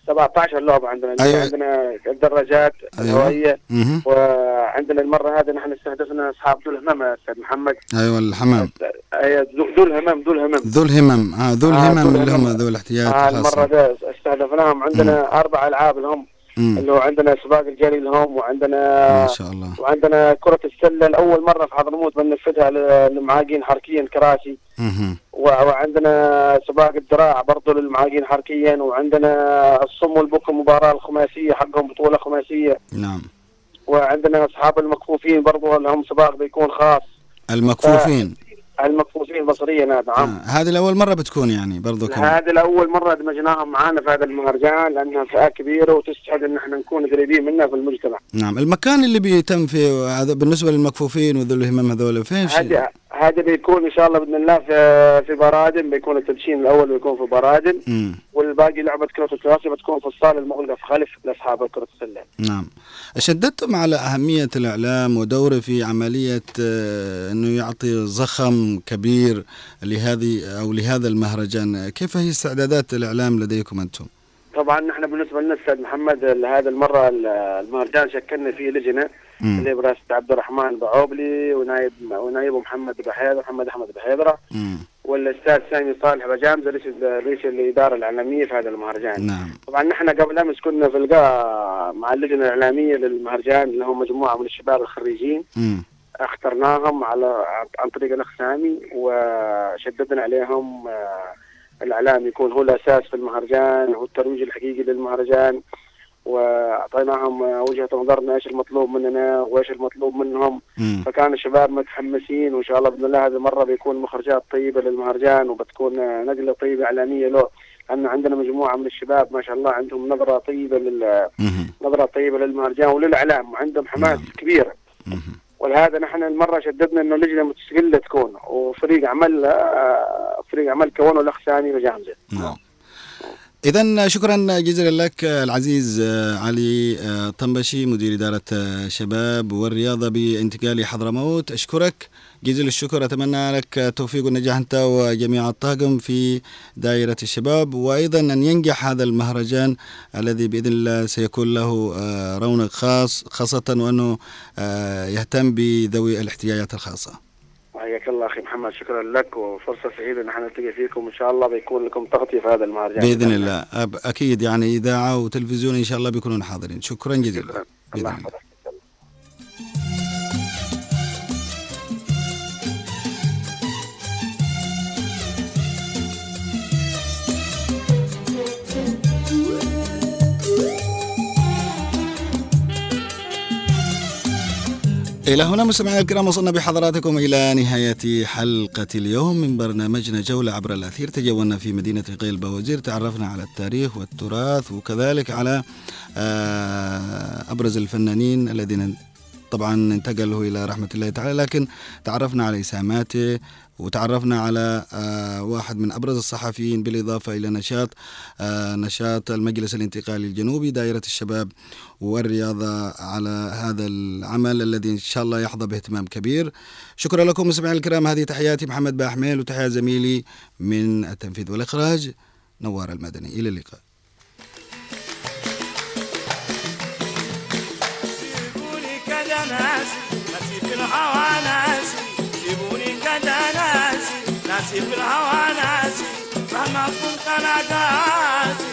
17 لعبة عندنا أيوة. عندنا الدراجات أيوة. الهوائية مهم. وعندنا المرة هذه نحن استهدفنا أصحاب ذو الهمم يا أستاذ محمد أيوة الحمام أي ذو الهمم ذو الهمم ذو الهمم آه ذو آه، الهمم ذو اللي هم. ذو الاحتياجات آه الخاصة ذا استهدفناهم عندنا أربع ألعاب لهم مم. اللي هو عندنا سباق الجري لهم وعندنا ما شاء الله. وعندنا كرة السلة لأول مرة في حضرموت بننفذها للمعاقين حركيا كراسي. مهم. و- وعندنا سباق الدراع برضه للمعاقين حركيا. وعندنا الصم والبكم مباراة الخماسية حقهم بطولة خماسية. نعم. وعندنا أصحاب المكفوفين برضو لهم سباق بيكون خاص. المكفوفين. المكفوفين بصريا هذا آه. نعم هذه الأول مرة بتكون يعني برضو كمان هذه لأول مرة دمجناهم معانا في هذا المهرجان لأنها فئة كبيرة وتستحق إن إحنا نكون قريبين منها في المجتمع نعم المكان اللي بيتم فيه هذا بالنسبة للمكفوفين وذو الهمم هذول فين؟ هذه هذا بيكون إن شاء الله بإذن الله في في برادن بيكون التدشين الأول بيكون في برادن مم. والباقي لعبة كرة الكراسي بتكون في الصالة المغلقه في خلف لأصحاب كرة السلة نعم شددتم على أهمية الإعلام ودوره في عملية آه، أنه يعطي زخم كبير لهذه أو لهذا المهرجان كيف هي استعدادات الإعلام لديكم أنتم؟ طبعا نحن بالنسبة لنا أستاذ محمد هذا المرة المهرجان شكلنا فيه لجنة. اللي برئاسه عبد الرحمن بعوبلي ونايب ونايبه محمد بحيدر محمد أحمد بحيدره. والأستاذ سامي صالح بجامزة رئيس رئيس الإدارة الإعلامية في هذا المهرجان. نعم طبعا نحن قبل أمس كنا في لقاء مع اللجنة الإعلامية للمهرجان اللي هم مجموعة من الشباب الخريجين مم. اخترناهم على عن طريق الأخ سامي وشددنا عليهم آه، الإعلام يكون هو الأساس في المهرجان هو الترويج الحقيقي للمهرجان وأعطيناهم وجهة نظرنا إيش المطلوب مننا وإيش المطلوب منهم مم. فكان الشباب متحمسين وإن شاء الله بإذن الله هذه المرة بيكون مخرجات طيبة للمهرجان وبتكون نقلة طيبة إعلامية له لأن عندنا مجموعة من الشباب ما شاء الله عندهم نظرة طيبة لل مم. نظرة طيبة للمهرجان وللإعلام وعندهم حماس نعم. كبير مم. ولهذا نحن المرة شددنا إنه لجنة مستقلة تكون وفريق عمل آه، فريق عمل كونه الأخ سامي بجامزه نعم إذا شكرا جزيلا لك العزيز علي آه، طنبشي مدير إدارة آه، شباب والرياضة بانتقال حضرموت. أشكرك. جزيل الشكر. أتمنى لك التوفيق والنجاح أنت وجميع الطاقم في دائرة الشباب. وأيضا أن ينجح هذا المهرجان الذي بإذن الله سيكون له آه، رونق خاص خاصة وأنه يهتم بذوي الاحتياجات الخاصة. حياك الله أخي محمد شكرا لك وفرصة سعيدة إن إحنا نلتقي فيكم. إن شاء الله بيكون لكم تغطية في هذا المهرجان بإذن الله. أكيد يعني إذاعة وتلفزيون إن شاء الله بيكونون حاضرين. شكرا جزيلا. شكرا. الله إلى هنا مستمعينا الكرام وصلنا بحضراتكم إلى نهاية حلقة اليوم من برنامجنا جولة عبر الأثير. تجولنا في مدينة قيل بوزير تعرفنا على التاريخ والتراث وكذلك على آه، أبرز الفنانين الذين طبعا انتقلوا إلى رحمة الله تعالى لكن تعرفنا على إسهاماته وتعرفنا على آه، واحد من أبرز الصحفيين بالإضافة إلى نشاط آه، نشاط المجلس الانتقالي الجنوبي دائرة الشباب والرياضة على هذا العمل الذي إن شاء الله يحظى باهتمام كبير. شكرا لكم مستمعينا الكرام. هذه تحياتي محمد باحميل وتحيات زميلي من التنفيذ والإخراج نوار المدني. إلى اللقاء. ناسي في ناسي في الهوى ناسي مهما كنت أنا قاسي.